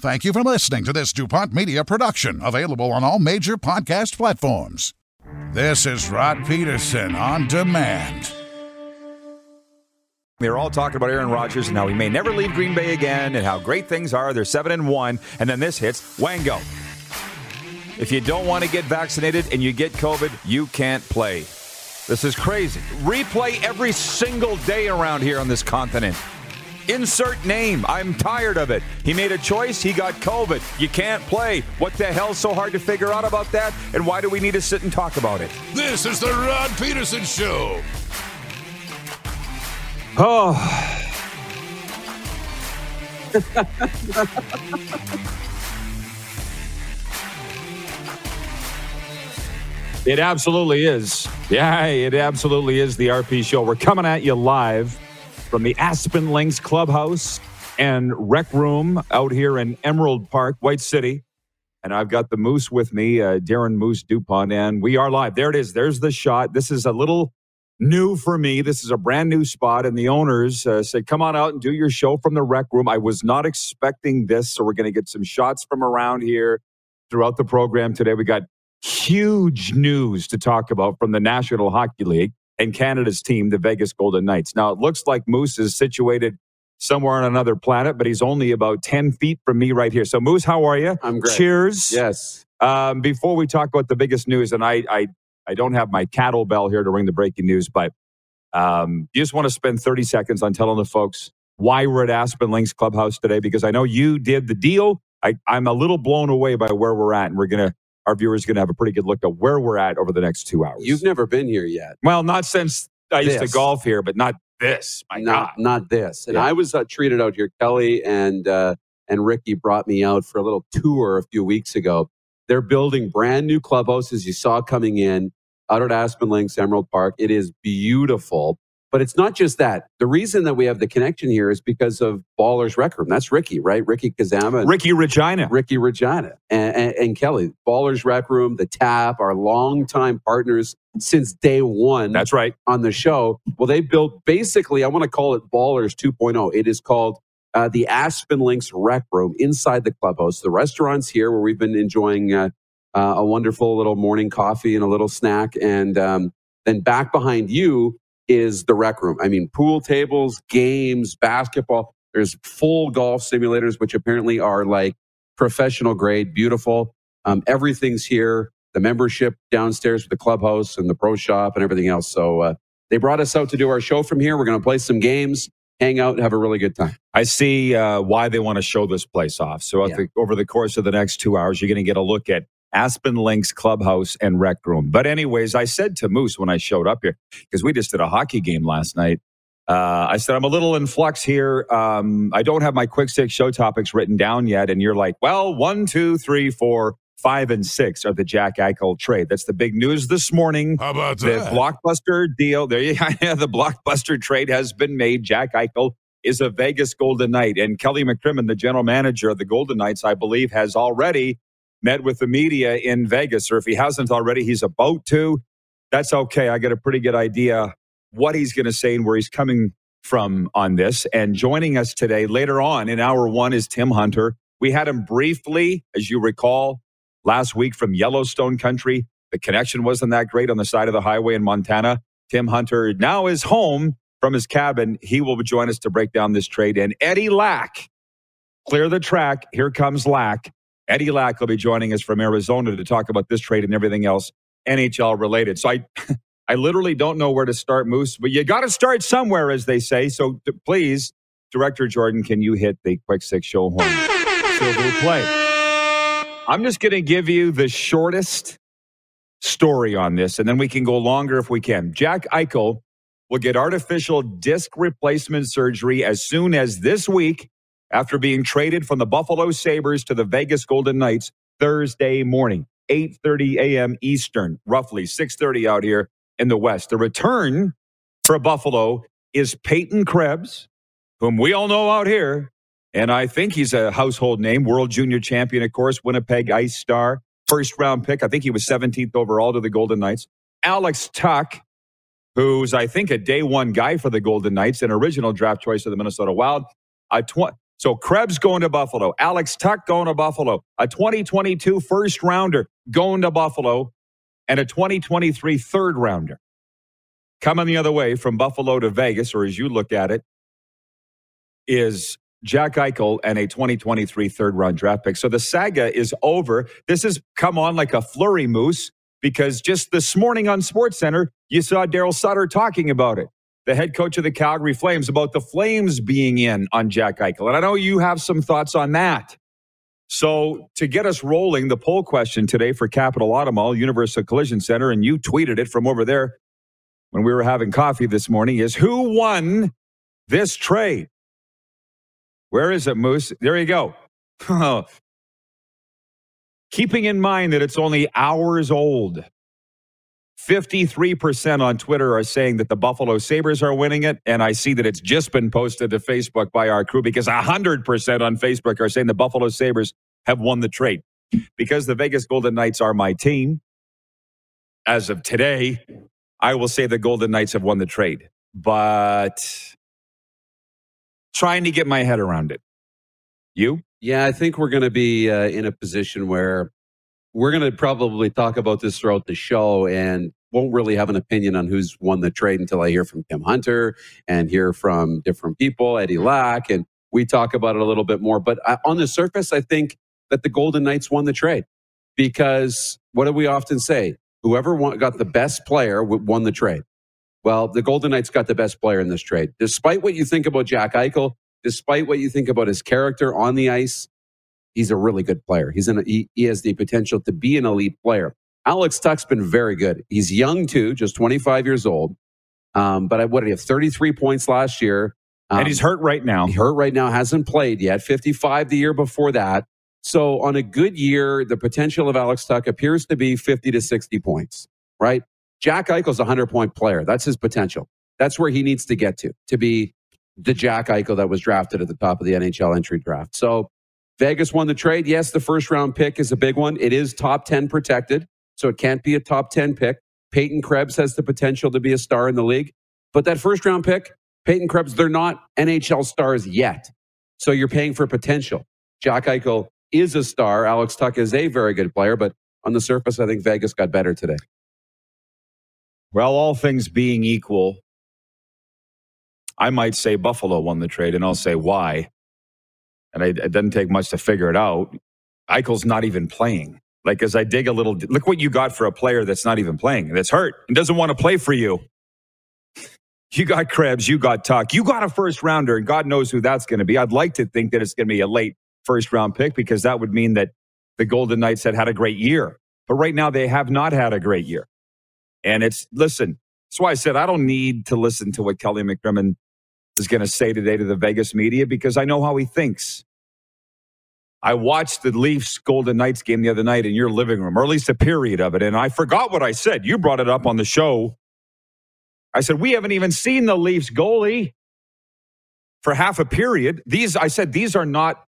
Thank you for listening to this DuPont Media production, available on all major podcast platforms. This is Rod Peterson on demand. They're all talking about Aaron Rodgers and how he may never leave Green Bay again and how great things are. They're 7 and 1 and then this hits Wango. If you don't want to get vaccinated and you get COVID, you can't play. This is crazy. Replay every single day around here on this continent. Insert name. I'm tired of it. He made a choice. He got COVID. You can't play. What the hell's so hard to figure out about that? And why do we need to sit and talk about it? This is the Rod Peterson Show. Oh. It absolutely is. Yeah, it absolutely is the RP show. We're coming at you live from the Aspen Links Clubhouse and Rec Room out here in Emerald Park, White City. And I've got the Moose with me, uh, Darren Moose Dupont, and we are live. There it is. There's the shot. This is a little new for me. This is a brand new spot, and the owners uh, said, "Come on out and do your show from the Rec Room." I was not expecting this, so we're going to get some shots from around here throughout the program today. We got huge news to talk about from the National Hockey League and Canada's team, the Vegas Golden Knights. Now, it looks like Moose is situated somewhere on another planet, but he's only about 10 feet from me right here. So, Moose, how are you? I'm great. Cheers. Yes. Um, before we talk about the biggest news, and I, I, I don't have my cattle bell here to ring the breaking news, but um, you just want to spend 30 seconds on telling the folks why we're at Aspen Links Clubhouse today, because I know you did the deal. I, I'm a little blown away by where we're at, and we're going to our viewers going to have a pretty good look at where we're at over the next two hours. You've never been here yet. well, not since I used to golf here, but not this. My not God. not this. And Yeah. I was uh, treated out here. Kelly and uh, and Ricky brought me out for a little tour a few weeks ago. They're building brand new clubhouses. You saw coming in out at Aspen Links, Emerald Park. It is beautiful. But it's not just that. The reason that we have the connection here is because of Ballers Rec Room. That's Ricky, right? Ricky Kazama. and Ricky Regina. Ricky Regina and, and, and Kelly. Ballers Rec Room, the Tap, our longtime partners since day one That's right. on the show. Well, they built basically, I want to call it Ballers 2.0. It is called uh, the Aspen Links Rec Room inside the clubhouse. The restaurant's here where we've been enjoying uh, uh, a wonderful little morning coffee and a little snack. And um, then back behind you is the rec room. I mean, pool tables, games, basketball. There's full golf simulators, which apparently are like professional grade, beautiful. Um, everything's here. The membership downstairs with the clubhouse and the pro shop and everything else. So uh, they brought us out to do our show from here. We're going to play some games, hang out, have a really good time. I see uh, why they want to show this place off. So Yeah. over the course of the next two hours, you're going to get a look at Aspen Links Clubhouse and Rec Room. But anyways, I said to Moose when I showed up here because we just did a hockey game last night. Uh, I said I'm a little in flux here. Um, I don't have my quick six show topics written down yet, and you're like, well, one, two, three, four, five, and six are the Jack Eichel trade. That's the big news this morning. How about The that? blockbuster deal. There you yeah, the blockbuster trade has been made. Jack Eichel is a Vegas Golden Knight. And Kelly McCrimmon, the general manager of the Golden Knights, I believe, has already met with the media in Vegas. Or if he hasn't already, he's about to. That's okay. I got a pretty good idea what he's going to say and where he's coming from on this. And joining us today later on in hour one is Tim Hunter. We had him briefly, as you recall, last week from Yellowstone country. The connection wasn't that great on the side of the highway in Montana. Tim Hunter now is home from his cabin. He will join us to break down this trade. And Eddie Lack, clear the track. Here comes Lack. Eddie Lack will be joining us from Arizona to talk about this trade and everything else NHL related. So I, I literally don't know where to start, Moose, but you got to start somewhere, as they say. So please, Director Jordan, can you hit the quick six show horn? Silver play. I'm just going to give you the shortest story on this, and then we can go longer if we can. Jack Eichel will get artificial disc replacement surgery as soon as this week after being traded from the Buffalo Sabres to the Vegas Golden Knights Thursday morning, 8:30 a.m. Eastern, roughly 6:30 out here in the West. The return for Buffalo is Peyton Krebs, whom we all know out here, and I think he's a household name, world junior champion, of course, Winnipeg Ice Star, first round pick. I think he was 17th overall to the Golden Knights. Alex Tuch, who's, I think, a day one guy for the Golden Knights, an original draft choice of the Minnesota Wild. A tw- so Krebs going to Buffalo, Alex Tuch going to Buffalo, a 2022 first rounder going to Buffalo, and a 2023 third rounder coming the other way from Buffalo to Vegas, or as you look at it, is Jack Eichel and a 2023 third round draft pick. So the saga is over. This has come on like a flurry moose because just this morning on SportsCenter, you saw Darryl Sutter talking about it, the head coach of the Calgary Flames, about the Flames being in on Jack Eichel. And I know you have some thoughts on that. So to get us rolling, the poll question today for Capital Automall, Universal Collision Center, and you tweeted it from over there when we were having coffee this morning, is who won this trade? Where is it, Moose? There you go. Keeping in mind that it's only hours old. 53% on Twitter are saying that the Buffalo Sabres are winning it. And I see that it's just been posted to Facebook by our crew because 100% on Facebook are saying the Buffalo Sabres have won the trade. Because the Vegas Golden Knights are my team, as of today, I will say the Golden Knights have won the trade. But trying to get my head around it. You? Yeah, I think we're going to be uh, in a position where we're going to probably talk about this throughout the show and won't really have an opinion on who's won the trade until I hear from Tim Hunter and hear from different people, Eddie Lack, and we talk about it a little bit more. But I, uh, on the surface, I think that the Golden Knights won the trade because what do we often say? Whoever won, got the best player won the trade. Well, the Golden Knights got the best player in this trade. Despite what you think about Jack Eichel, despite what you think about his character on the ice, he's a really good player. He's an, he, he has the potential to be an elite player. Alex Tuch's been very good. He's young too, just 25 years old. Um, but I, what did he have? 33 points last year. Um, and he's hurt right now. He hurt right now, hasn't played yet. 55 the year before that. So on a good year, the potential of Alex Tuch appears to be 50 to 60 points, right? Jack Eichel's a 100 point player. That's his potential. That's where he needs to get to, to be the Jack Eichel that was drafted at the top of the NHL entry draft. So Vegas won the trade. Yes, the first round pick is a big one. It is top 10 protected, so it can't be a top 10 pick. Peyton Krebs has the potential to be a star in the league. But that first round pick, Peyton Krebs, they're not NHL stars yet. So you're paying for potential. Jack Eichel is a star. Alex Tuch is a very good player, but on the surface, I think Vegas got better today. Well, all things being equal, I might say Buffalo won the trade, and I'll say why. And I, it doesn't take much to figure it out. Eichel's not even playing. Like, as I dig a little, look what you got for a player that's not even playing, that's hurt and doesn't want to play for you. You got Krebs, you got Tuch, you got a first rounder, and God knows who that's going to be. I'd like to think that it's going to be a late first round pick because that would mean that the Golden Knights had had a great year. But right now, they have not had a great year. And it's, listen, that's why I said I don't need to listen to what Kelly McCrimmon is going to say today to the Vegas media because I know how he thinks. I watched the Leafs Golden Knights game the other night in your living room, or at least a period of it, and I forgot what I said. You brought it up on the show. I said, We haven't even seen the Leafs goalie for half a period. These, I said, these are not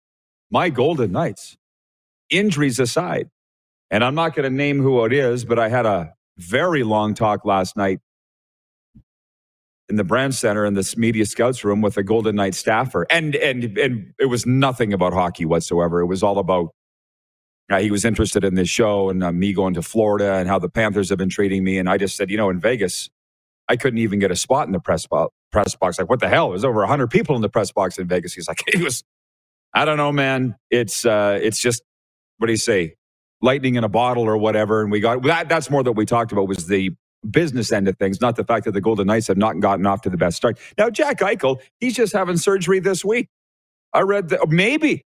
my Golden Knights. Injuries aside. And I'm not going to name who it is, but I had a very long talk last night in the brand center in this media scouts room with a golden knight staffer. And and and it was nothing about hockey whatsoever. It was all about uh, he was interested in this show and uh, me going to florida and how the panthers have been treating me. And i just said you know in vegas i couldn't even get a spot in the press, bo- press box. Like what the hell? There's over 100 people in the press box in vegas. He's like he was i don't know man. It's uh it's just what do you say? Lightning in a bottle or whatever. And we got that. That's more that we talked about was the business end of things, not the fact that the Golden Knights have not gotten off to the best start. Now, Jack Eichel, he's just having surgery this week. I read that oh, maybe,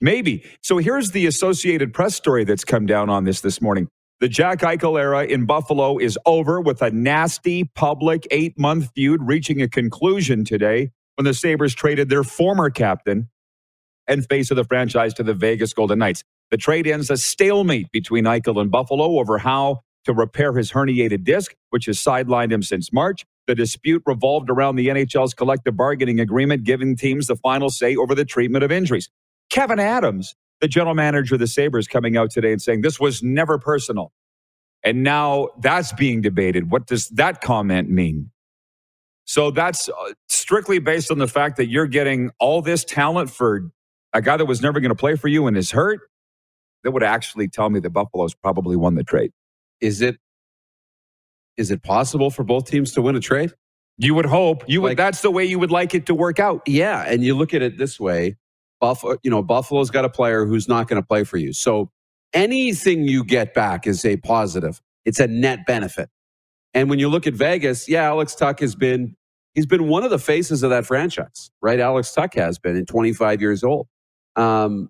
maybe. So here's the Associated Press story that's come down on this this morning. The Jack Eichel era in Buffalo is over with a nasty public eight month feud reaching a conclusion today when the Sabres traded their former captain and face of the franchise to the Vegas Golden Knights. The trade ends a stalemate between Eichel and Buffalo over how to repair his herniated disc, which has sidelined him since March. The dispute revolved around the NHL's collective bargaining agreement, giving teams the final say over the treatment of injuries. Kevyn Adams, the general manager of the Sabres, coming out today and saying this was never personal. And now that's being debated. What does that comment mean? So that's uh, strictly based on the fact that you're getting all this talent for a guy that was never going to play for you and is hurt. That would actually tell me the Buffalo's probably won the trade. Is it is it possible for both teams to win a trade? You would hope. You would. Like- that's the way you would like it to work out. Yeah, and you look at it this way: Buffalo, you know, Buffalo's got a player who's not going to play for you. So anything you get back is a positive. It's a net benefit. And when you look at Vegas, yeah, Alex Tuch has been he's been one of the faces of that franchise, right? Alex Tuch has been in 25 years old, um,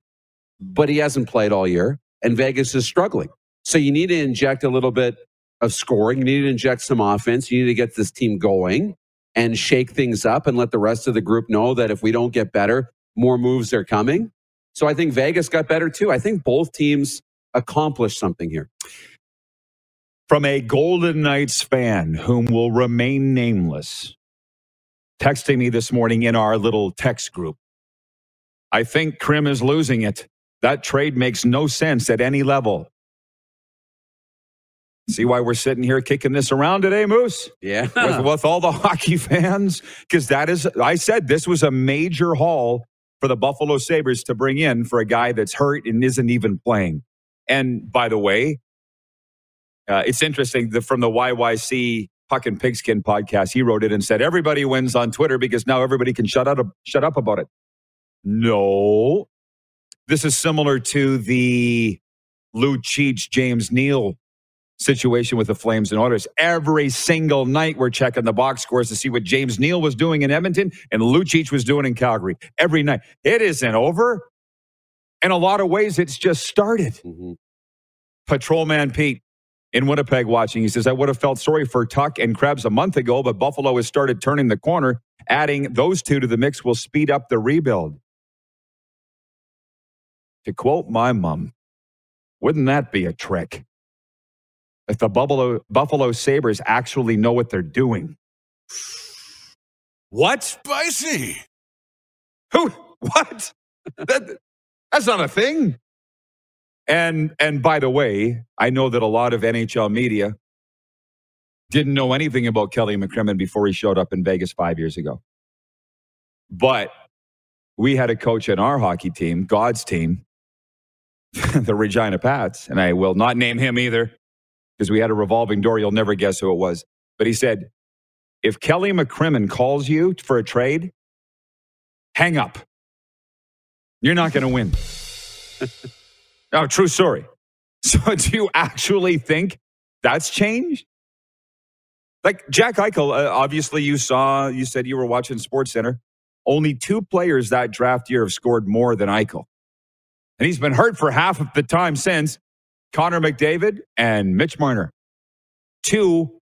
but he hasn't played all year, and Vegas is struggling. So you need to inject a little bit of scoring. You need to inject some offense. You need to get this team going and shake things up and let the rest of the group know that if we don't get better, more moves are coming. So I think Vegas got better too. I think both teams accomplished something here. From a Golden Knights fan whom will remain nameless, texting me this morning in our little text group. I think Krim is losing it. That trade makes no sense at any level. See why we're sitting here kicking this around today, Moose? Yeah. with, with all the hockey fans because that is i said this was a major haul for the buffalo sabres to bring in for a guy that's hurt and isn't even playing and by the way uh, it's interesting that from the yyc puck and pigskin podcast he wrote it and said everybody wins on twitter because now everybody can shut up shut up about it no this is similar to the Lucic james neal situation with the Flames and Oilers. Every single night, we're checking the box scores to see what James Neal was doing in Edmonton and Lucic was doing in Calgary. Every night. It isn't over. In a lot of ways, it's just started. Mhm. Patrolman Pete in Winnipeg watching. He says, I would have felt sorry for Tuch and Krebs a month ago, but Buffalo has started turning the corner. Adding those two to the mix will speed up the rebuild. To quote my mom, wouldn't that be a trick? If the Buffalo, Buffalo Sabres actually know what they're doing. What? Spicy. Who? What? that, that's not a thing. And and by the way, I know that a lot of NHL media didn't know anything about Kelly McCrimmon before he showed up in Vegas five years ago. But we had a coach in our hockey team, God's team, the Regina Pats, and I will not name him either because we had a revolving door. You'll never guess who it was. But he said, if Kelly McCrimmon calls you for a trade, hang up. You're not going to win. oh, true story. So, do you actually think that's changed? Like Jack Eichel, uh, obviously, you saw, you said you were watching Sports Center. Only two players that draft year have scored more than Eichel. And he's been hurt for half of the time since Connor McDavid and Mitch Marner. Two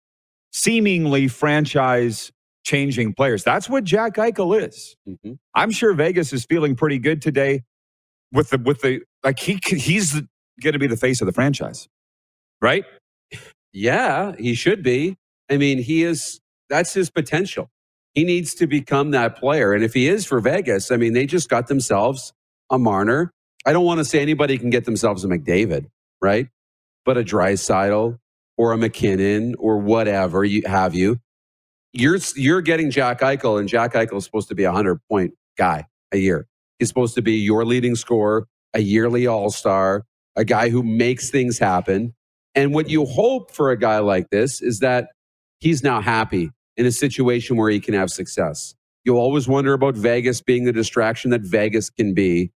seemingly franchise changing players. That's what Jack Eichel is. Mhm. I'm sure Vegas is feeling pretty good today with the with the like he he's going to be the face of the franchise, right? Yeah, he should be. I mean, he is, that's his potential. He needs to become that player. And if he is for Vegas, I mean, they just got themselves a Marner. I don't want to say anybody can get themselves a McDavid, right? But a Draisaitl or a MacKinnon or whatever you have you. You're you're getting Jack Eichel, and Jack Eichel is supposed to be a hundred point guy a year. He's supposed to be your leading scorer, a yearly All Star, a guy who makes things happen. And what you hope for a guy like this is that he's now happy in a situation where he can have success. You'll always wonder about Vegas being the distraction that Vegas can be.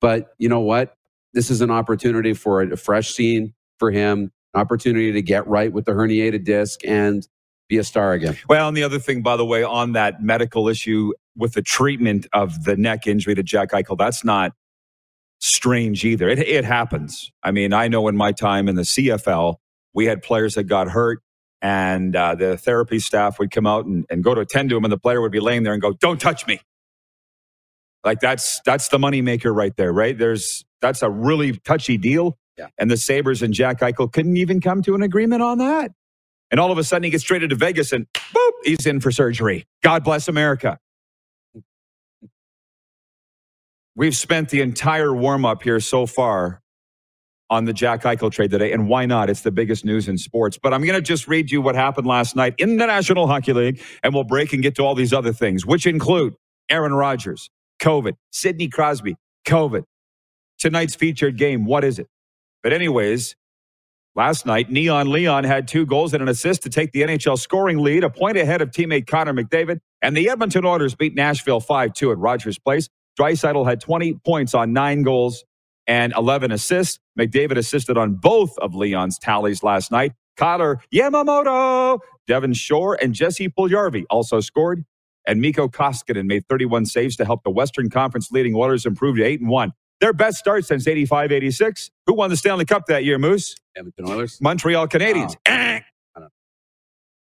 But you know what? This is an opportunity for a, fresh scene for him, an opportunity to get right with the herniated disc and be a star again. Well, and the other thing, by the way, on that medical issue with the treatment of the neck injury to Jack Eichel, that's not strange either. It, it happens. I mean, I know in my time in the CFL, we had players that got hurt, and uh, the therapy staff would come out and, and go to attend to him, and the player would be laying there and go, Don't touch me. Like that's that's the moneymaker right there, right? There's that's a really touchy deal. Yeah. And the Sabres and Jack Eichel couldn't even come to an agreement on that. And all of a sudden he gets traded to Vegas and boop, he's in for surgery. God bless America. We've spent the entire warm up here so far on the Jack Eichel trade today, and why not? It's the biggest news in sports. But I'm going to just read you what happened last night in the National Hockey League, and we'll break and get to all these other things, which include Aaron Rodgers, COVID, Sidney Crosby, COVID. Tonight's featured game, what is it? But, anyways, last night, Neon Leon had two goals and an assist to take the NHL scoring lead, a point ahead of teammate Connor McDavid, and the Edmonton Oilers beat Nashville 5 2 at Rogers Place. Draisaitl had 20 points on nine goals and 11 assists. McDavid assisted on both of Leon's tallies last night. Kailer Yamamoto, Devin Shore, and Jesse Puljujarvi also scored. And Mikko Koskinen made 31 saves to help the Western Conference leading Oilers improve to 8 and 1. Their best start since 85 86. Who won the Stanley Cup that year, Moose? Edmonton Oilers. Montreal Canadiens. Eh. don't-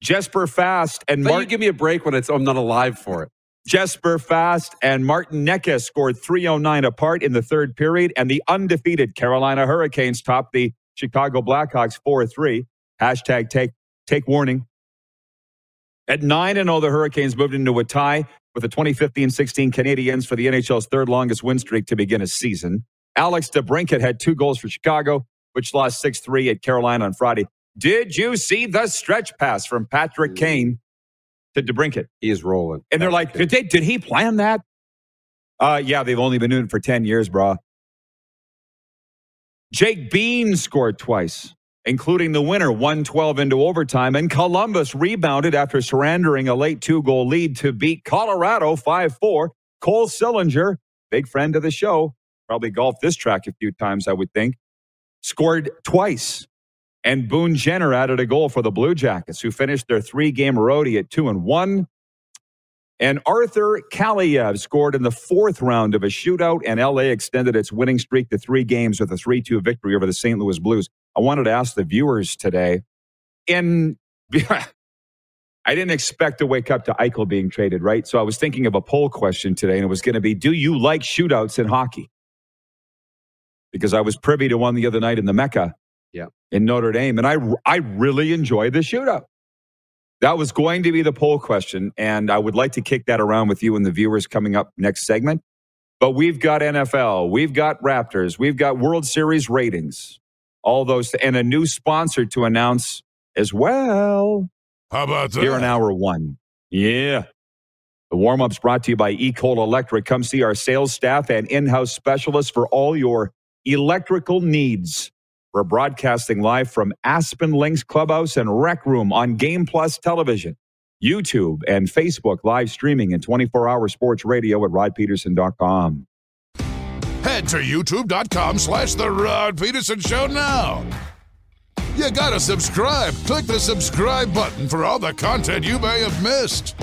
Jesper Fast and But you Martin give me a break when it's I'm not alive for it. Jesper Fast and Martin Necas scored 309 apart in the third period, and the undefeated Carolina Hurricanes topped the Chicago Blackhawks 4-3. Hashtag take take warning. At 9 and 0, the Hurricanes moved into a tie with the 2015-16 Canadiens for the NHL's third longest win streak to begin a season. Alex DeBrincat had two goals for Chicago, which lost 6-3 at Carolina on Friday. Did you see the stretch pass from Patrick Kane to DeBrincat? He is rolling. And they're like, did, they, did he plan that? Uh, yeah, they've only been doing it for 10 years, bro. Jake Bean scored twice, including the winner, 112 into overtime. And Columbus rebounded after surrendering a late two goal lead to beat Colorado 5 4. Cole Sillinger, big friend of the show, probably golfed this track a few times, I would think, scored twice. And Boone Jenner added a goal for the Blue Jackets, who finished their three game roadie at 2 and 1. And Arthur Kaliyev scored in the fourth round of a shootout, and LA extended its winning streak to three games with a 3 2 victory over the St. Louis Blues. I wanted to ask the viewers today, in I didn't expect to wake up to Eichel being traded, right? So I was thinking of a poll question today, and it was going to be Do you like shootouts in hockey? Because I was privy to one the other night in the Mecca Yeah. in Notre Dame, and I, I really enjoyed the shootout. That was going to be the poll question, and I would like to kick that around with you and the viewers coming up next segment. But we've got NFL, we've got Raptors, we've got World Series ratings, all those, and a new sponsor to announce as well How about that? here in hour one. Yeah. The warm up's brought to you by Ecol Electric. Come see our sales staff and in house specialists for all your electrical needs. We're broadcasting live from Aspen Links Clubhouse and Rec Room on Game Plus Television, YouTube, and Facebook live streaming and 24 hour sports radio at rodpeterson.com. Head to youtube.com slash The Rod Peterson Show now. You gotta subscribe. Click the subscribe button for all the content you may have missed.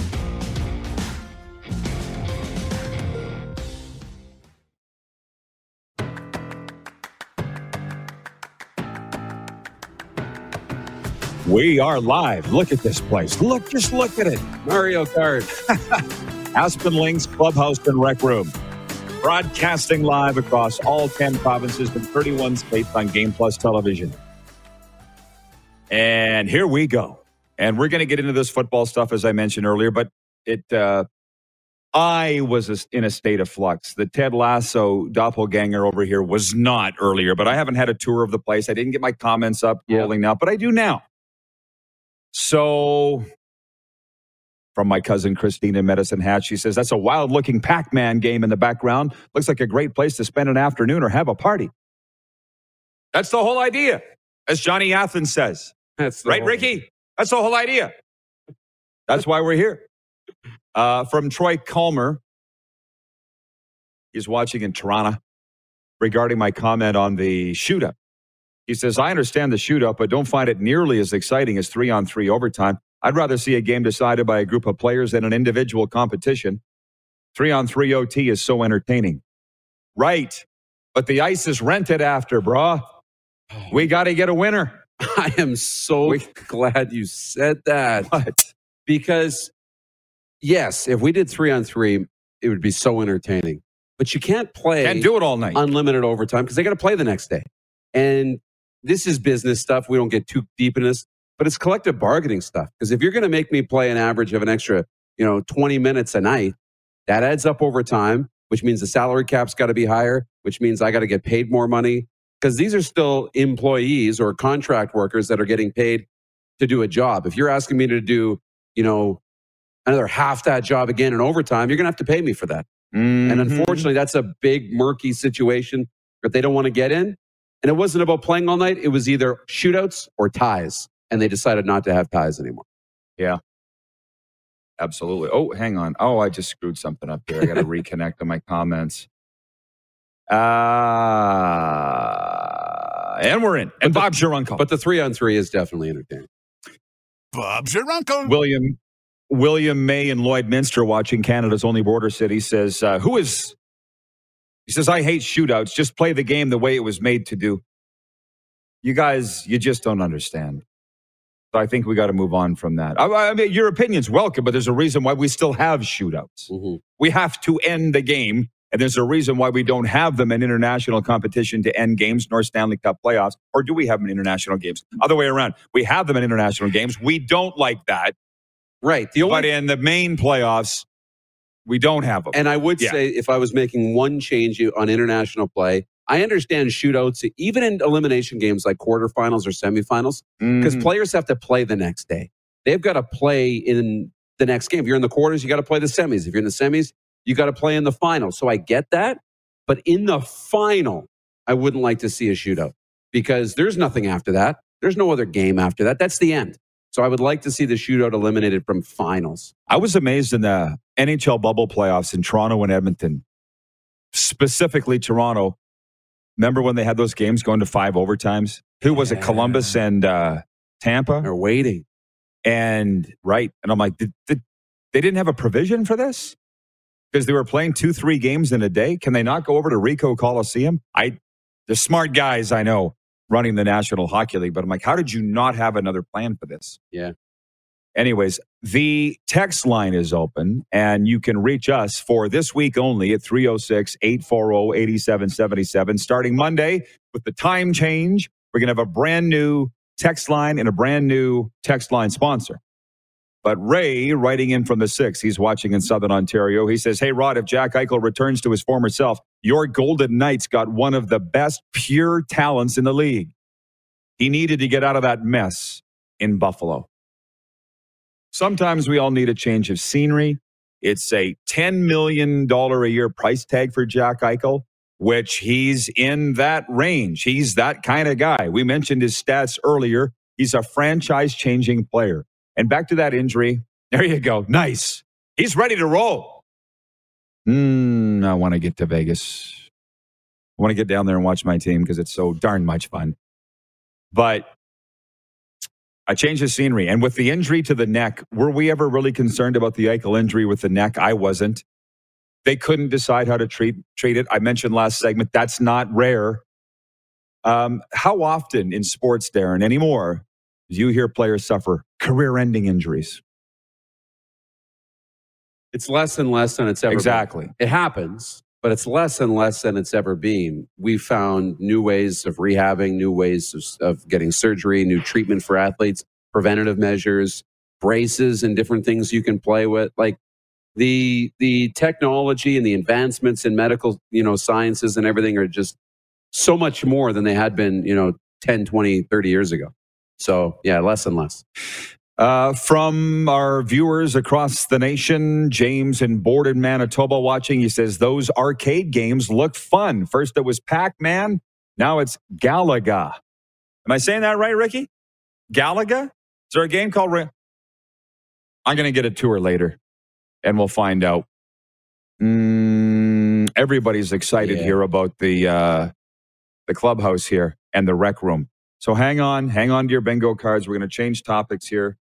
We are live. Look at this place. Look, just look at it. Mario Kart. Aspen Links Clubhouse and Rec Room. Broadcasting live across all 10 provinces and 31 states on Game Plus television. And here we go. And we're going to get into this football stuff, as I mentioned earlier, but it, uh, I was in a state of flux. The Ted Lasso doppelganger over here was not earlier, but I haven't had a tour of the place. I didn't get my comments up Yeah. rolling out, but I do now. So from my cousin Christine in Medicine Hat. She says, That's a wild looking Pac Man game in the background. Looks like a great place to spend an afternoon or have a party. That's the whole idea, as Johnny Athens says. That's Right, Ricky? That's the whole idea. That's why we're here. Uh, from Troy Calmer, he's watching in Toronto regarding my comment on the shootout. He says, I understand the shootout, but don't find it nearly as exciting as three on three overtime. I'd rather see a game decided by a group of players than an individual competition. Three on three OT is so entertaining. Right. But the ice is rented after, brah. Oh. We got to get a winner. I am so We- glad you said that What? because, yes, if we did three on three, it would be so entertaining. but you can't play Can't do it all night. unlimited overtime because they got to play the next day. And this is business stuff. We don't get too deep in this, but it's collective bargaining stuff. Because if you're going to make me play an average of an extra, you know, 20 minutes a night, that adds up over time, which means the salary cap's got to be higher, which means I got to get paid more money. Because these are still employees or contract workers that are getting paid to do a job. If you're asking me to do, you know, another half that job again in overtime, you're going to have to pay me for that. And Mhm. unfortunately, that's a big, murky situation that they don't want to get in. And it wasn't about playing all night. It was either shootouts or ties. And they decided not to have ties anymore. Yeah. Absolutely. Oh, hang on. Oh, I just screwed something up here. I got to reconnect on my comments. Uh, and we're in. And But Bob Jironko. But the three on three is definitely entertaining. Bob's your uncle. William William May and Lloydminster watching Canada's only border city says, uh, "Who is?" He says, "I hate shootouts. Just play the game the way it was made to do." You guys, you just don't understand. So I think we got to move on from that. I, I mean, your opinion's welcome, but there's a reason why we still have shootouts. Mhm. We have to end the game, and there's a reason why we don't have them in international competition to end games nor Stanley Cup playoffs. Or do we have them in international games? Other way around. We have them in international games. We don't like that. Right. The only, But in the main playoffs, we don't have them. and I would Yeah. say if I was making one change on international play, I understand shootouts, even in elimination games like quarterfinals or semifinals, because Mhm. players have to play the next day. They've got to play in the next game. If you're in the quarters, you got to play the semis. If you're in the semis, you got to play in the final. So I get that. But in the final, I wouldn't like to see a shootout because there's nothing after that. There's no other game after that. That's the end. So I would like to see the shootout eliminated from finals. I was amazed in the NHL bubble playoffs in Toronto and Edmonton, specifically Toronto. Remember when they had those games going to five overtimes? Who was it? Columbus and uh, Tampa? They're waiting. And right. And I'm like, did, did, they didn't have a provision for this? Because they were playing two, three games in a day. Can they not go over to Rico Coliseum? I, the smart guys I know running the National Hockey League, but I'm like, how did you not have another plan for this? Yeah. Anyways, the text line is open and you can reach us for this week only at 306 840 8777. Starting Monday with the time change, we're going to have a brand new text line and a brand new text line sponsor. But Ray, writing in from the six, he's watching in Southern Ontario. He says, Hey, Rod, if Jack Eichel returns to his former self, your Golden Knights got one of the best pure talents in the league. He needed to get out of that mess in Buffalo. Sometimes we all need a change of scenery. It's a $10 million a year price tag for Jack Eichel, which he's in that range. He's that kind of guy. We mentioned his stats earlier. He's a franchise changing player. And back to that injury. There you go. Nice. He's ready to roll. Mm, I want to get to Vegas. I want to get down there and watch my team because it's so darn much fun. But I changed the scenery. And with the injury to the neck, were we ever really concerned about the ankle injury with the neck? I wasn't. They couldn't decide how to treat treat it. I mentioned last segment that's not rare. Um, how often in sports, Darren, anymore, do you hear players suffer career-ending injuries? It's less and less than it's ever been. Exactly. It happens, but it's less and less than it's ever been. We found new ways of rehabbing, new ways of, of getting surgery, new treatment for athletes, preventative measures, braces, and different things you can play with. Like the the technology and the advancements in medical, you know, sciences and everything are just so much more than they had been, you know, 10, 20, 30 years ago. So, yeah, less and less. Uh, from our viewers across the nation, James in Borden, Manitoba, watching. He says those arcade games look fun. First it was Pac Man, now it's Galaga. Am I saying that right, Ricky? Galaga? Is there a game called? Ra- I'm going to get a tour later, and we'll find out. Mm, everybody's excited Yeah. here about the uh, the clubhouse here and the rec room. So hang on, hang on to your bingo cards. We're going to change topics here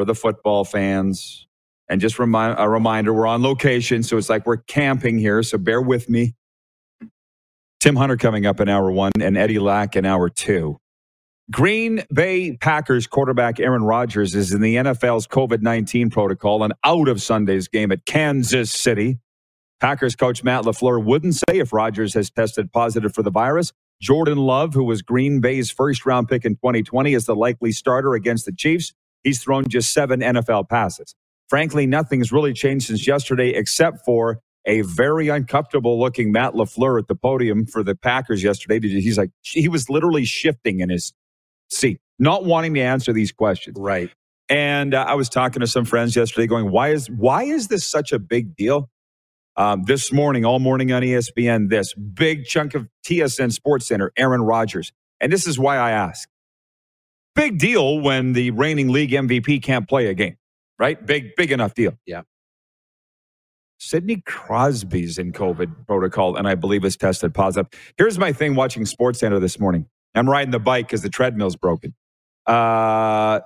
for the football fans. And just remind, a reminder, we're on location, so it's like we're camping here. So bear with me. Tim Hunter coming up in hour one, and Eddie Lack in hour two. Green Bay Packers quarterback Aaron Rodgers is in the NFL's COVID 19 protocol and out of Sunday's game at Kansas City. Packers coach Matt LaFleur wouldn't say if Rodgers has tested positive for the virus. Jordan Love, who was Green Bay's first round pick in 2020, is the likely starter against the Chiefs. He's thrown just seven NFL passes. Frankly, nothing's really changed since yesterday except for a very uncomfortable looking Matt LaFleur at the podium for the Packers yesterday. He's like, he was literally shifting in his seat, not wanting to answer these questions. Right. And uh, I was talking to some friends yesterday going, why is, why is this such a big deal? Um, this morning, all morning on ESPN, this big chunk of TSN Sports Center, Aaron Rodgers. And this is why I ask. Big deal when the reigning league MVP can't play a game, right? Big, big enough deal. Yeah. Sidney Crosby's in COVID protocol and I believe is tested positive. Here's my thing watching Sports Center this morning. I'm riding the bike because the treadmill's broken. Uh,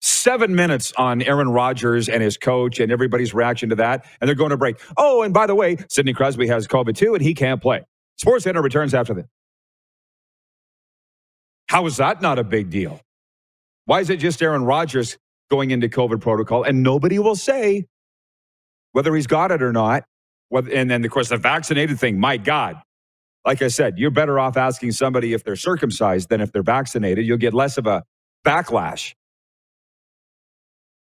seven minutes on Aaron Rodgers and his coach and everybody's reaction to that. And they're going to break. Oh, and by the way, Sidney Crosby has COVID too and he can't play. Sports Center returns after this. How is that not a big deal? Why is it just Aaron Rodgers going into COVID protocol and nobody will say whether he's got it or not? And then, of course, the vaccinated thing, my God. Like I said, you're better off asking somebody if they're circumcised than if they're vaccinated. You'll get less of a backlash.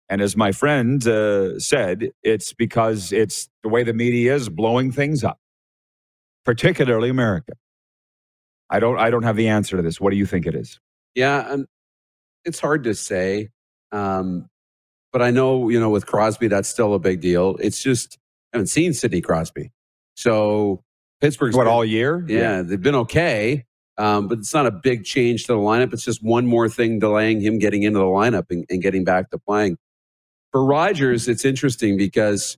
And as my friend uh, said, it's because it's the way the media is blowing things up, particularly America. I don't, I don't have the answer to this. What do you think it is? Yeah, um, it's hard to say. Um, but I know, you know, with Crosby, that's still a big deal. It's just, I haven't seen Sidney Crosby. So Pittsburgh's what been, all year? Yeah, yeah. they've been okay. Um, but it's not a big change to the lineup. It's just one more thing delaying him getting into the lineup and, and getting back to playing. For Rodgers, it's interesting because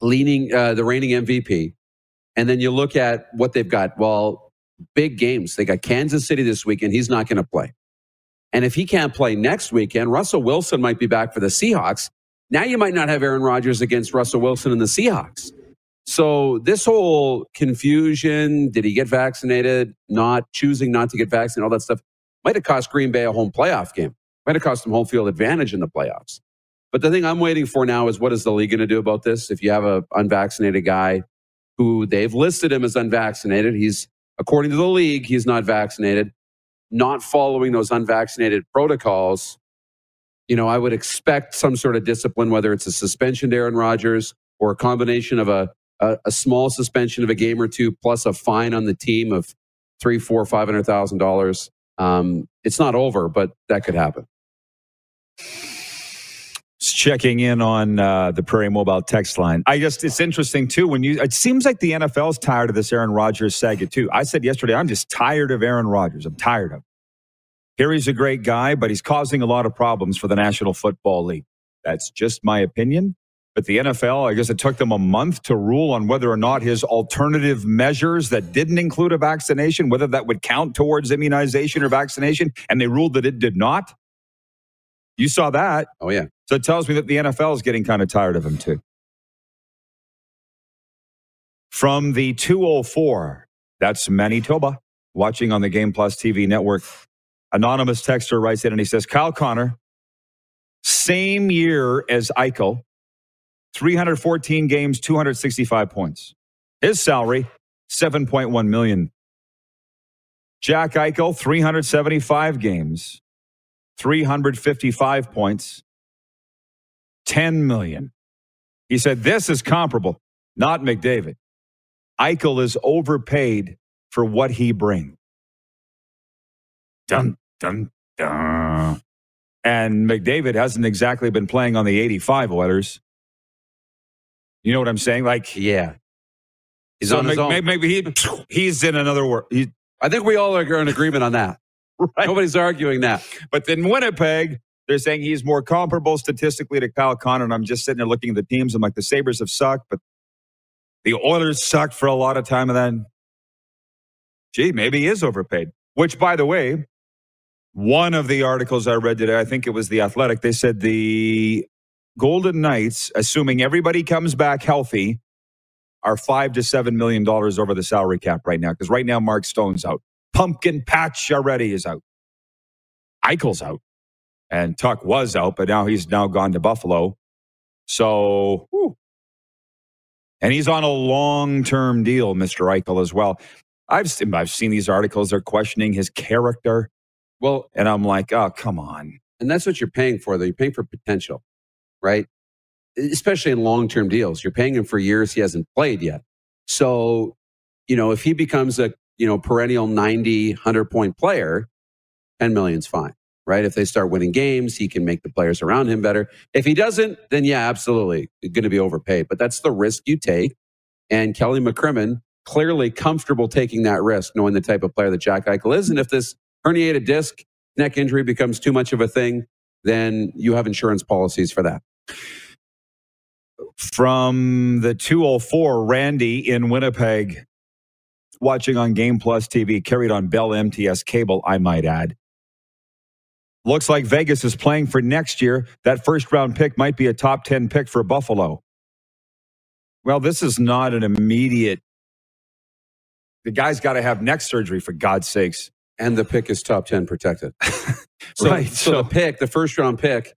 leaning uh, the reigning MVP, and then you look at what they've got. Well, big games. They got Kansas City this weekend. He's not going to play. And if he can't play next weekend, Russell Wilson might be back for the Seahawks. Now you might not have Aaron Rodgers against Russell Wilson and the Seahawks. So this whole confusion, did he get vaccinated, not choosing not to get vaccinated, all that stuff, might have cost Green Bay a home playoff game. Might have cost them home field advantage in the playoffs. But the thing I'm waiting for now is what is the league going to do about this? If you have an unvaccinated guy who they've listed him as unvaccinated, he's according to the league, he's not vaccinated not following those unvaccinated protocols, you know, I would expect some sort of discipline, whether it's a suspension to Aaron Rodgers or a combination of a, a, a small suspension of a game or two plus a fine on the team of three, four, five hundred thousand dollars. Um, it's not over, but that could happen. Checking in on uh, the Prairie Mobile text line. I just it's interesting too when you it seems like the NFL's tired of this Aaron Rodgers saga too. I said yesterday I'm just tired of Aaron Rodgers. I'm tired of. Him. Here he's a great guy, but he's causing a lot of problems for the National Football League. That's just my opinion. But the NFL, I guess it took them a month to rule on whether or not his alternative measures that didn't include a vaccination, whether that would count towards immunization or vaccination, and they ruled that it did not. You saw that. Oh, yeah. So it tells me that the NFL is getting kind of tired of him too. From the 204, that's Manitoba, watching on the Game Plus TV network. Anonymous texter writes in and he says, Kyle Connor, same year as Eichel, 314 games, 265 points. His salary, 7.1 million. Jack Eichel, 375 games, 355 points, 10 million. He said, This is comparable, not McDavid. Eichel is overpaid for what he brings. Dun, dun, dun. And McDavid hasn't exactly been playing on the 85 Oilers. You know what I'm saying? Like, yeah. He's so on his maybe, own. Maybe he, he's in another world. I think we all are in agreement on that. right. Nobody's arguing that. But then Winnipeg, they're saying he's more comparable statistically to Kyle Connor. And I'm just sitting there looking at the teams. I'm like, the Sabres have sucked, but the Oilers sucked for a lot of time. And then, gee, maybe he is overpaid. Which, by the way, one of the articles I read today, I think it was The Athletic, they said the Golden Knights, assuming everybody comes back healthy, are five to seven million dollars over the salary cap right now. Because right now, Mark Stone's out. Pumpkin Patch already is out. Eichel's out. And Tuch was out, but now he's now gone to Buffalo. So whew. And he's on a long term deal, Mr. Eichel, as well. I've seen, I've seen these articles. They're questioning his character. Well, And I'm like, oh, come on. and that's what you're paying for, though. You're paying for potential, right? Especially in long term deals. You're paying him for years he hasn't played yet. So, you know, if he becomes a, you know, perennial 90, 100 point player, 10 million's fine, right? If they start winning games, he can make the players around him better. If he doesn't, then yeah, absolutely going to be overpaid. But that's the risk you take. And Kelly McCrimmon clearly comfortable taking that risk, knowing the type of player that Jack Eichel is. And if this herniated disc neck injury becomes too much of a thing, then you have insurance policies for that. From the 204, Randy in Winnipeg, watching on Game Plus TV, carried on Bell MTS cable, I might add. Looks like Vegas is playing for next year. That first round pick might be a top 10 pick for Buffalo. Well, this is not an immediate. The guy's got to have neck surgery, for God's sakes. And the pick is top 10 protected. So, Right, so, so- the pick, the first round pick,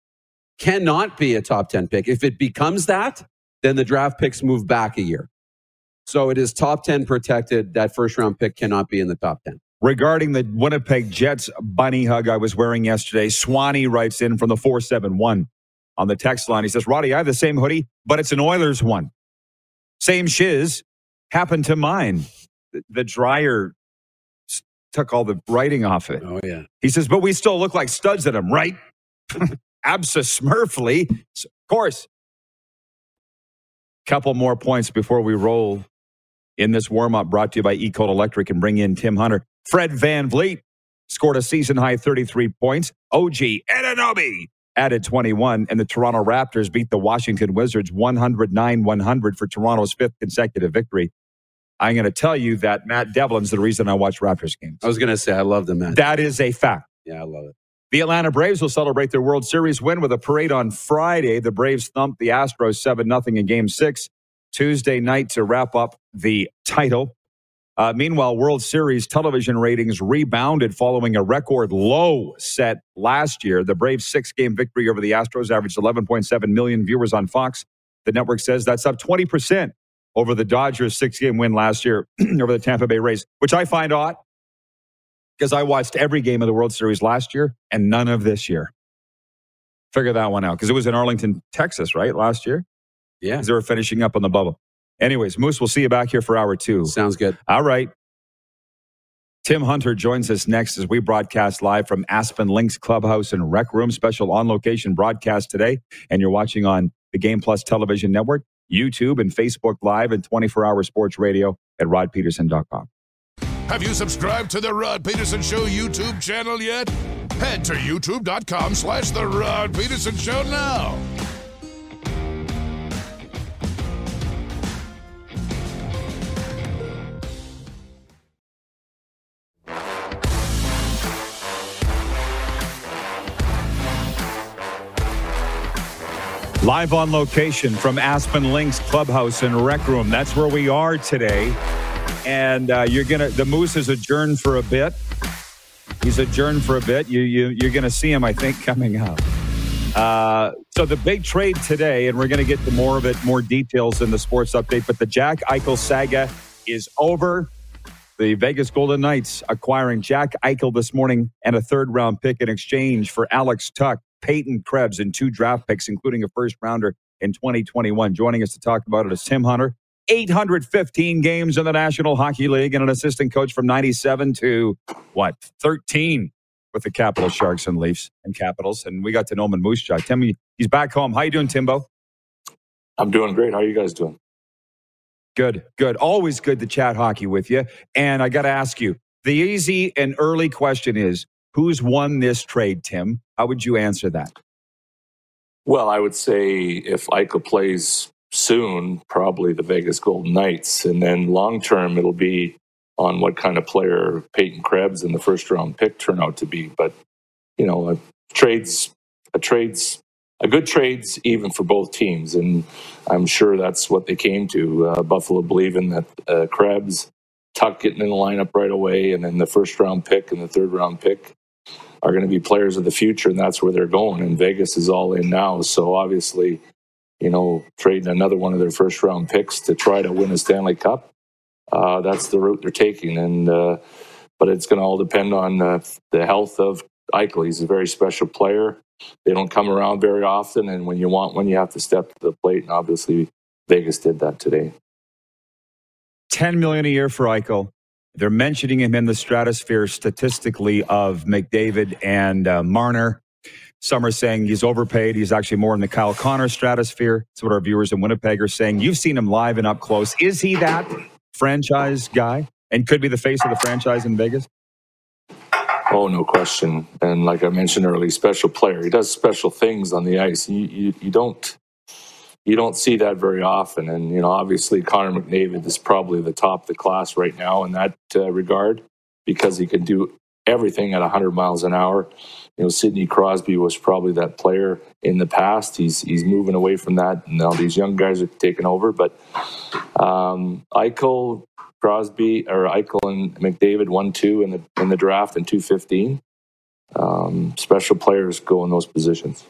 cannot be a top 10 pick. If it becomes that, then the draft picks move back a year. So it is top 10 protected. That first round pick cannot be in the top 10. Regarding the Winnipeg Jets bunny hug I was wearing yesterday, Swanee writes in from the 471 on the text line. He says, Roddy, I have the same hoodie, but it's an Oilers one. Same shiz happened to mine. The, the dryer took all the writing off it. Oh, yeah. He says, but we still look like studs at them, right? Absa Smurfly. Of course. Couple more points before we roll in this warm up brought to you by Ecode Electric and bring in Tim Hunter. Fred VanVleet scored a season high 33 points. OG Anunoby added 21, and the Toronto Raptors beat the Washington Wizards 109 100 for Toronto's fifth consecutive victory. I'm going to tell you that Matt Devlin's the reason I watch Raptors games. I was going to say, I love the match. That is a fact. Yeah, I love it. The Atlanta Braves will celebrate their World Series win with a parade on Friday. The Braves thumped the Astros 7 0 in game six Tuesday night to wrap up the title. Uh, meanwhile, World Series television ratings rebounded following a record low set last year. The Braves' six game victory over the Astros averaged 11.7 million viewers on Fox. The network says that's up 20% over the Dodgers' six game win last year over the Tampa Bay Rays, which I find odd because I watched every game of the World Series last year and none of this year. Figure that one out because it was in Arlington, Texas, right? Last year? Yeah. Because they were finishing up on the bubble. Anyways, Moose, we'll see you back here for hour two. Sounds good. All right. Tim Hunter joins us next as we broadcast live from Aspen Links Clubhouse and Rec Room. Special on location broadcast today. And you're watching on the Game Plus Television Network, YouTube, and Facebook Live and 24 hour sports radio at rodpeterson.com. Have you subscribed to the Rod Peterson Show YouTube channel yet? Head to youtube.com slash the Rod Peterson Show now. Live on location from Aspen Links Clubhouse and Rec Room. That's where we are today. And uh, you're gonna the Moose is adjourned for a bit. He's adjourned for a bit. You you you're gonna see him, I think, coming up. Uh, so the big trade today, and we're gonna get to more of it, more details in the sports update. But the Jack Eichel saga is over. The Vegas Golden Knights acquiring Jack Eichel this morning and a third round pick in exchange for Alex Tuch, Peyton Krebs, and two draft picks, including a first rounder in 2021. Joining us to talk about it is Tim Hunter. 815 games in the National Hockey League and an assistant coach from 97 to what, 13 with the Capital Sharks and Leafs and Capitals. And we got to know him in Moose Jaw. Tell me, he's back home. How you doing, Timbo? I'm doing great. How are you guys doing? Good, good. Always good to chat hockey with you. And I got to ask you the easy and early question is who's won this trade, Tim? How would you answer that? Well, I would say if Eichel plays soon, probably the Vegas Golden Knights. And then long term, it'll be on what kind of player Peyton Krebs and the first round pick turn out to be. But, you know, a trade's a trade's a good trade's even for both teams. And I'm sure that's what they came to. Uh, Buffalo believing that uh, Krebs, Tuch getting in the lineup right away, and then the first round pick and the third round pick are going to be players of the future, and that's where they're going. And Vegas is all in now. So obviously, you know, trading another one of their first round picks to try to win a Stanley Cup. Uh, that's the route they're taking, and uh, but it's going to all depend on uh, the health of Eichel. He's a very special player. They don't come around very often, and when you want one, you have to step to the plate. And obviously, Vegas did that today. Ten million a year for Eichel. They're mentioning him in the stratosphere statistically of McDavid and uh, Marner. Some are saying he's overpaid. He's actually more in the Kyle Connor stratosphere. That's what our viewers in Winnipeg are saying. You've seen him live and up close. Is he that franchise guy and could be the face of the franchise in Vegas? Oh, no question. And like I mentioned earlier, special player. He does special things on the ice. You, you, you don't you don't see that very often. And you know, obviously, Connor McDavid is probably the top of the class right now in that uh, regard because he can do everything at 100 miles an hour. You know, Sidney Crosby was probably that player in the past. He's he's moving away from that. Now these young guys are taking over, but um, Eichel, Crosby, or Eichel and McDavid won two in the in the draft in 215. Um, special players go in those positions.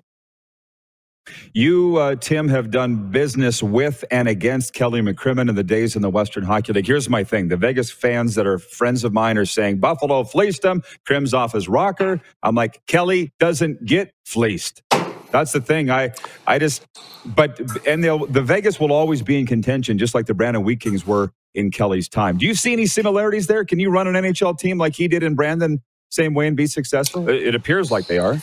You, uh, Tim, have done business with and against Kelly McCrimmon in the days in the Western Hockey League. Here's my thing the Vegas fans that are friends of mine are saying Buffalo fleeced him, Crim's off his rocker. I'm like, Kelly doesn't get fleeced. That's the thing. I, I just, but, and they'll, the Vegas will always be in contention, just like the Brandon Wheat Kings were in Kelly's time. Do you see any similarities there? Can you run an NHL team like he did in Brandon, same way, and be successful? It appears like they are.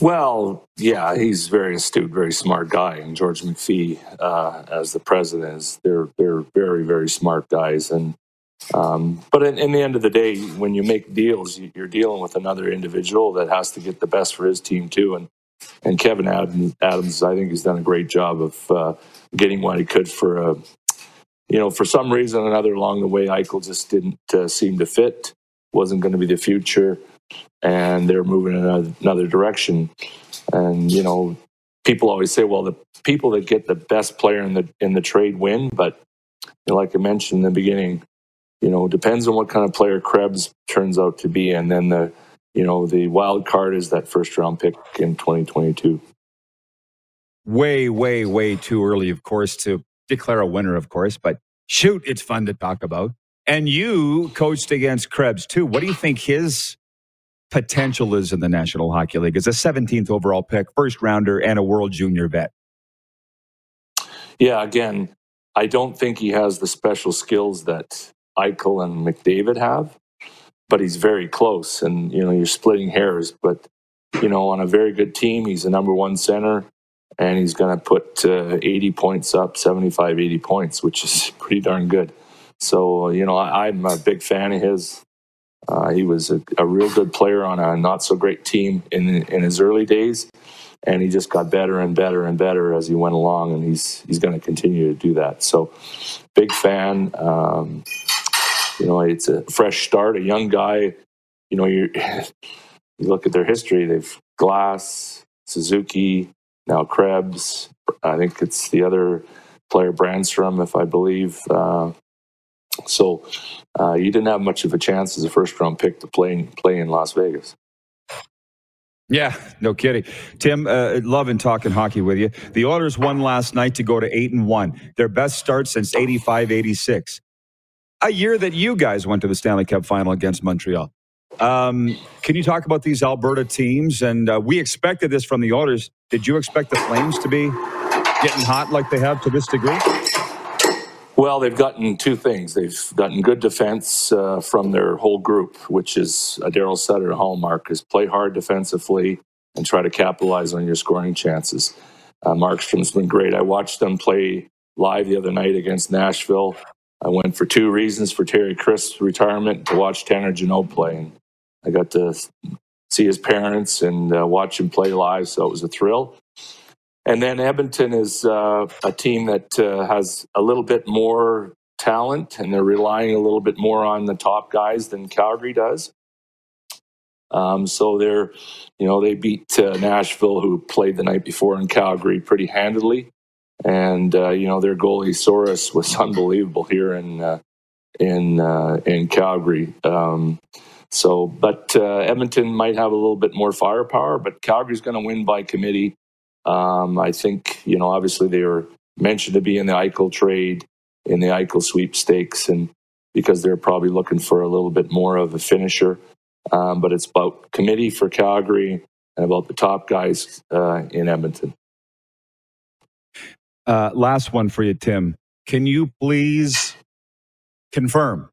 Well, yeah, he's very astute, very smart guy, and George McPhee, uh, as the president, is they're they're very very smart guys, and um, but in, in, the end of the day, when you make deals, you're dealing with another individual that has to get the best for his team too, and and Kevyn Adams, I think he's done a great job of uh, getting what he could for a, you know, for some reason or another along the way, Eichel just didn't uh, seem to fit, wasn't going to be the future and they're moving in another direction. And you know, people always say, well, the people that get the best player in the in the trade win. But you know, like I mentioned in the beginning, you know, depends on what kind of player Krebs turns out to be, and then the you know the wild card is that first round pick in 2022. Way, way, way too early, of course, to declare a winner, of course. But shoot, it's fun to talk about. And you coached against Krebs too. What do you think his potential is in the National Hockey League as a 17th overall pick, first rounder, and a World Junior vet? Yeah, again, I don't think he has the special skills that Eichel and McDavid have, but he's very close. And, you know, you're splitting hairs, but, you know, on a very good team, he's a number one center and he's going to put uh, 80 points up, 75, 80 points, which is pretty darn good. So, you know, I, I'm a big fan of his. Uh, he was a, a, real good player on a not so great team in in his early days, and he just got better and better and better as he went along, and he's he's going to continue to do that. So, big fan. Um, you know, it's a fresh start, a young guy. You know, you look at their history. They've Glass, Suzuki, now Krebs. I think it's the other player, Brannstrom, if I believe. Uh, so uh, you didn't have much of a chance as a first round pick to play play in Las Vegas. Yeah, no kidding. Tim, uh, loving talking hockey with you. The Oilers won last night to go to 8 and 1, their best start since 85 86. A year that you guys went to the Stanley Cup final against Montreal. Um, can you talk about these Alberta teams? And uh, we expected this from the Oilers. Did you expect the Flames to be getting hot like they have to this degree? Well, they've gotten two things. They've gotten good defense uh, from their whole group, which is a Darryl Sutter hallmark, is play hard defensively and try to capitalize on your scoring chances. Uh, Markstrom's been great. I watched them play live the other night against Nashville. I went for two reasons for Terry Crisp's retirement to watch Tanner Jeannot play. And I got to see his parents and uh, watch him play live, so it was a thrill. And then Edmonton is uh, a team that uh, has a little bit more talent, and they're relying a little bit more on the top guys than Calgary does. Um, so they're, you know, they beat uh, Nashville, who played the night before in Calgary, pretty handily. And uh, you know, their goalie Saros was unbelievable here in uh, in uh, in Calgary. Um, so, but Edmonton might have a little bit more firepower, but Calgary's going to win by committee Um, I think, you know, obviously they were mentioned to be in the Eichel trade, in the Eichel sweepstakes, and because they're probably looking for a little bit more of a finisher. Um, but it's about committee for Calgary and about the top guys uh, in Edmonton. Uh, last one for you, Tim. Can you please confirm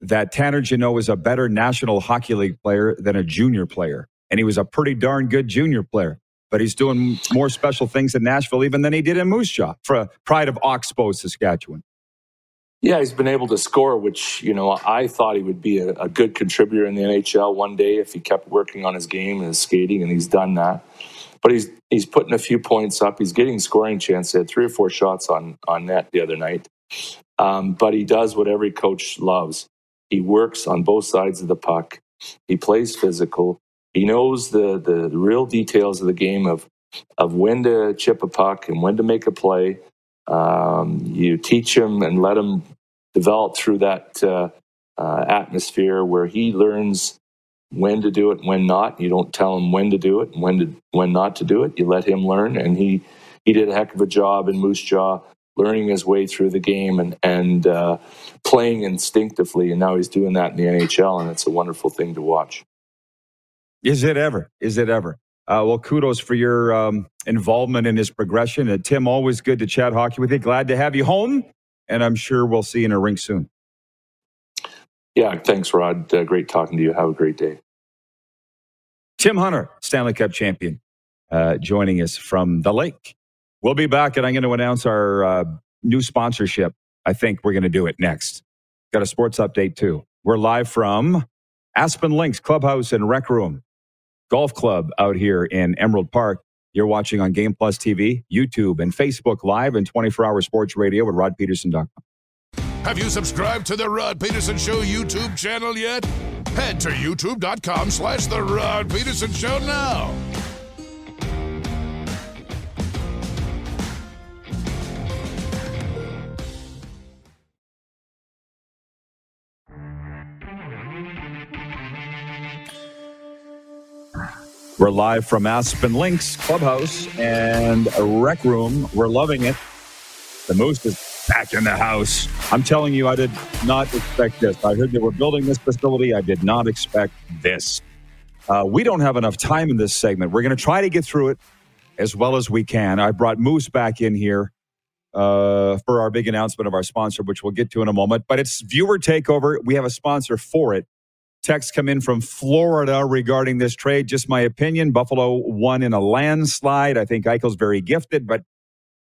that Tanner Jeannot is a better National Hockey League player than a junior player? And he was a pretty darn good junior player, but he's doing more special things in Nashville even than he did in Moose Jaw for Pride of Oxbow, Saskatchewan. Yeah, he's been able to score, which, you know, I thought he would be a, a, good contributor in the NHL one day if he kept working on his game and his skating, and he's done that. But he's he's putting a few points up. He's getting scoring chance. He had three or four shots on, on net the other night. Um, but he does what every coach loves. He works on both sides of the puck. He plays physical. He knows the, the, real details of the game of, of when to chip a puck and when to make a play um, you teach him and let him develop through that uh, uh, atmosphere where he learns when to do it, and when not. You don't tell him when to do it and when to when not to do it. You let him learn, and he he did a heck of a job in Moose Jaw, learning his way through the game and and uh, playing instinctively. And now he's doing that in the NHL, and it's a wonderful thing to watch. Is it ever? Is it ever? Uh, well, kudos for your um, involvement in his progression. And Tim, always good to chat hockey with you. Glad to have you home, and I'm sure we'll see you in a rink soon. Yeah, thanks, Rod. Uh, great talking to you. Have a great day. Tim Hunter, Stanley Cup champion, uh, joining us from the lake. We'll be back, and I'm going to announce our uh, new sponsorship. I think we're going to do it next. Got a sports update too. We're live from Aspen Links Clubhouse and Rec Room Golf Club out here in Emerald Park. You're watching on Game Plus TV, YouTube, and Facebook Live and 24 hour sports radio at rodpeterson.com. Have you subscribed to the Rod Peterson Show YouTube channel yet? Head to youtube.com slash The Rod Peterson Show now. We're live from Aspen Links Clubhouse and rec room. We're loving it. The Moose is back in the house. I'm telling you, I did not expect this. I heard they were building this facility. I did not expect this. Uh, we don't have enough time in this segment. We're going to try to get through it as well as we can. I brought Moose back in here uh, for our big announcement of our sponsor, which we'll get to in a moment. But it's viewer takeover. We have a sponsor for it. Text come in from Florida regarding this trade. Just my opinion. Buffalo won in a landslide. I think Eichel's very gifted, but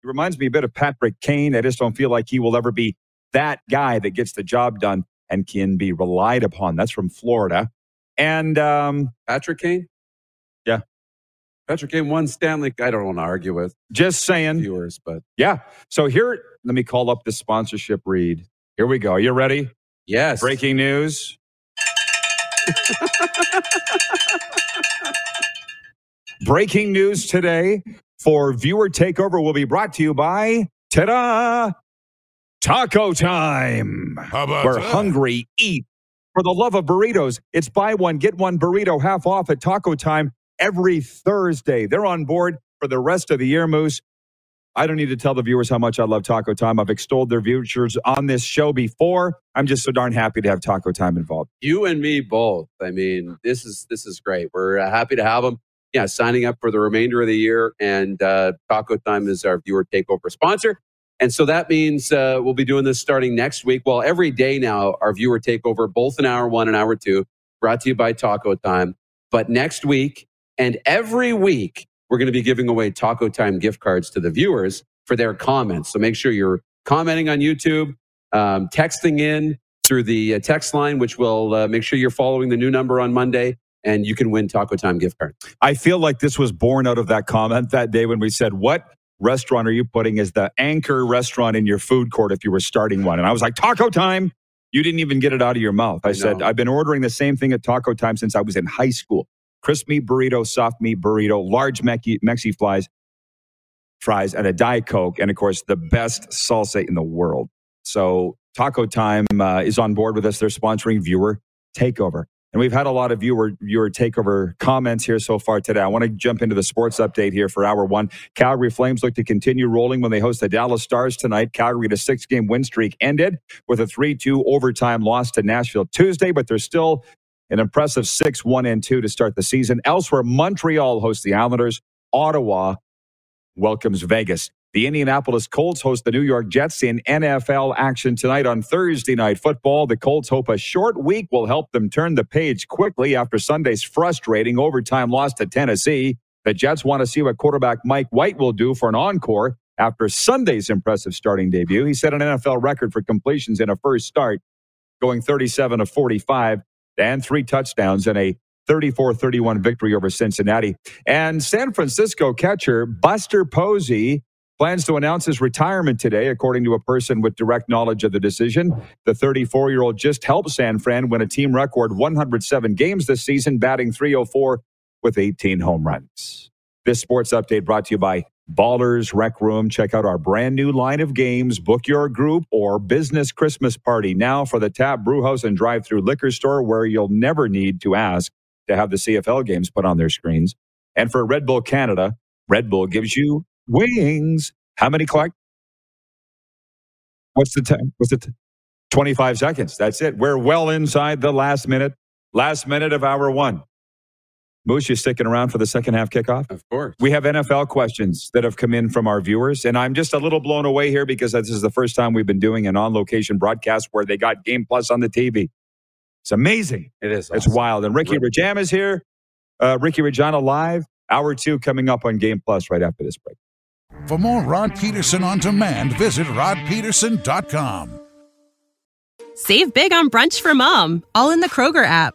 he reminds me a bit of Patrick Kane. I just don't feel like he will ever be that guy that gets the job done and can be relied upon. That's from Florida. And um, Patrick Kane? Yeah. Patrick Kane won Stanley. I don't want to argue with just saying viewers, but yeah. So here, let me call up the sponsorship read. Here we go. Are you ready? Yes. Breaking news. Breaking news today for viewer takeover will be brought to you by ta-da Taco Time. How about Where that? hungry eat for the love of burritos. It's buy one get one burrito half off at Taco Time every Thursday. They're on board for the rest of the year, Moose. I don't need to tell the viewers how much I love Taco Time. I've extolled their viewers on this show before. I'm just so darn happy to have Taco Time involved. You and me both. I mean, this is this is great. We're uh, happy to have them. Yeah, signing up for the remainder of the year, and uh, Taco Time is our viewer takeover sponsor. And so that means uh, we'll be doing this starting next week. Well, every day now, our viewer takeover, both an hour one and hour two, brought to you by Taco Time. But next week and every week, we're going to be giving away Taco Time gift cards to the viewers for their comments. So make sure you're commenting on YouTube, um, texting in through the uh, text line, which will uh, make sure you're following the new number on Monday, and you can win Taco Time gift cards. I feel like this was born out of that comment that day when we said, What restaurant are you putting as the anchor restaurant in your food court if you were starting one? And I was like, Taco Time. You didn't even get it out of your mouth. I, I said. I've been ordering the same thing at Taco Time since I was in high school crisp meat burrito, soft meat burrito, large Mexi, Mexi flies, fries, and a Diet Coke. And of course, the best salsa in the world. So Taco Time uh, is on board with us. They're sponsoring Viewer Takeover. And we've had a lot of viewer viewer takeover comments here so far today. I want to jump into the sports update here for hour one. Calgary Flames look to continue rolling when they host the Dallas Stars tonight. Calgary, a six game win streak ended with a 3 2 overtime loss to Nashville Tuesday, but they're still an impressive 6 1 and 2 to start the season. Elsewhere, Montreal hosts the Islanders. Ottawa welcomes Vegas. The Indianapolis Colts host the New York Jets in NFL action tonight on Thursday Night Football. The Colts hope a short week will help them turn the page quickly after Sunday's frustrating overtime loss to Tennessee. The Jets want to see what quarterback Mike White will do for an encore after Sunday's impressive starting debut. He set an NFL record for completions in a first start, going 37 of 45 and three touchdowns in a 34 31 victory over Cincinnati. And San Francisco catcher Buster Posey plans to announce his retirement today, according to a person with direct knowledge of the decision. The 34 year old just helped San Fran win a team record 107 games this season, batting 304 with 18 home runs. This sports update brought to you by Ballers Rec Room. Check out our brand new line of games. Book your group or business Christmas party now for the Tap Brewhouse and drive through liquor store where you'll never need to ask to have the CFL games put on their screens. And for Red Bull Canada, Red Bull gives you wings. How many, Clark? What's the time? What's it? 25 seconds. That's it. We're well inside the last minute, last minute of hour one. Moose, you sticking around for the second half kickoff? Of course. We have NFL questions that have come in from our viewers, and I'm just a little blown away here because this is the first time we've been doing an on location broadcast where they got Game Plus on the TV. It's amazing. It is. It's wild. And Ricky Rajam is here. Uh, Ricky Regina live. Hour two coming up on Game Plus right after this break. For more Rod Peterson on demand, visit rodpeterson.com. Save big on brunch for mom, all in the Kroger app.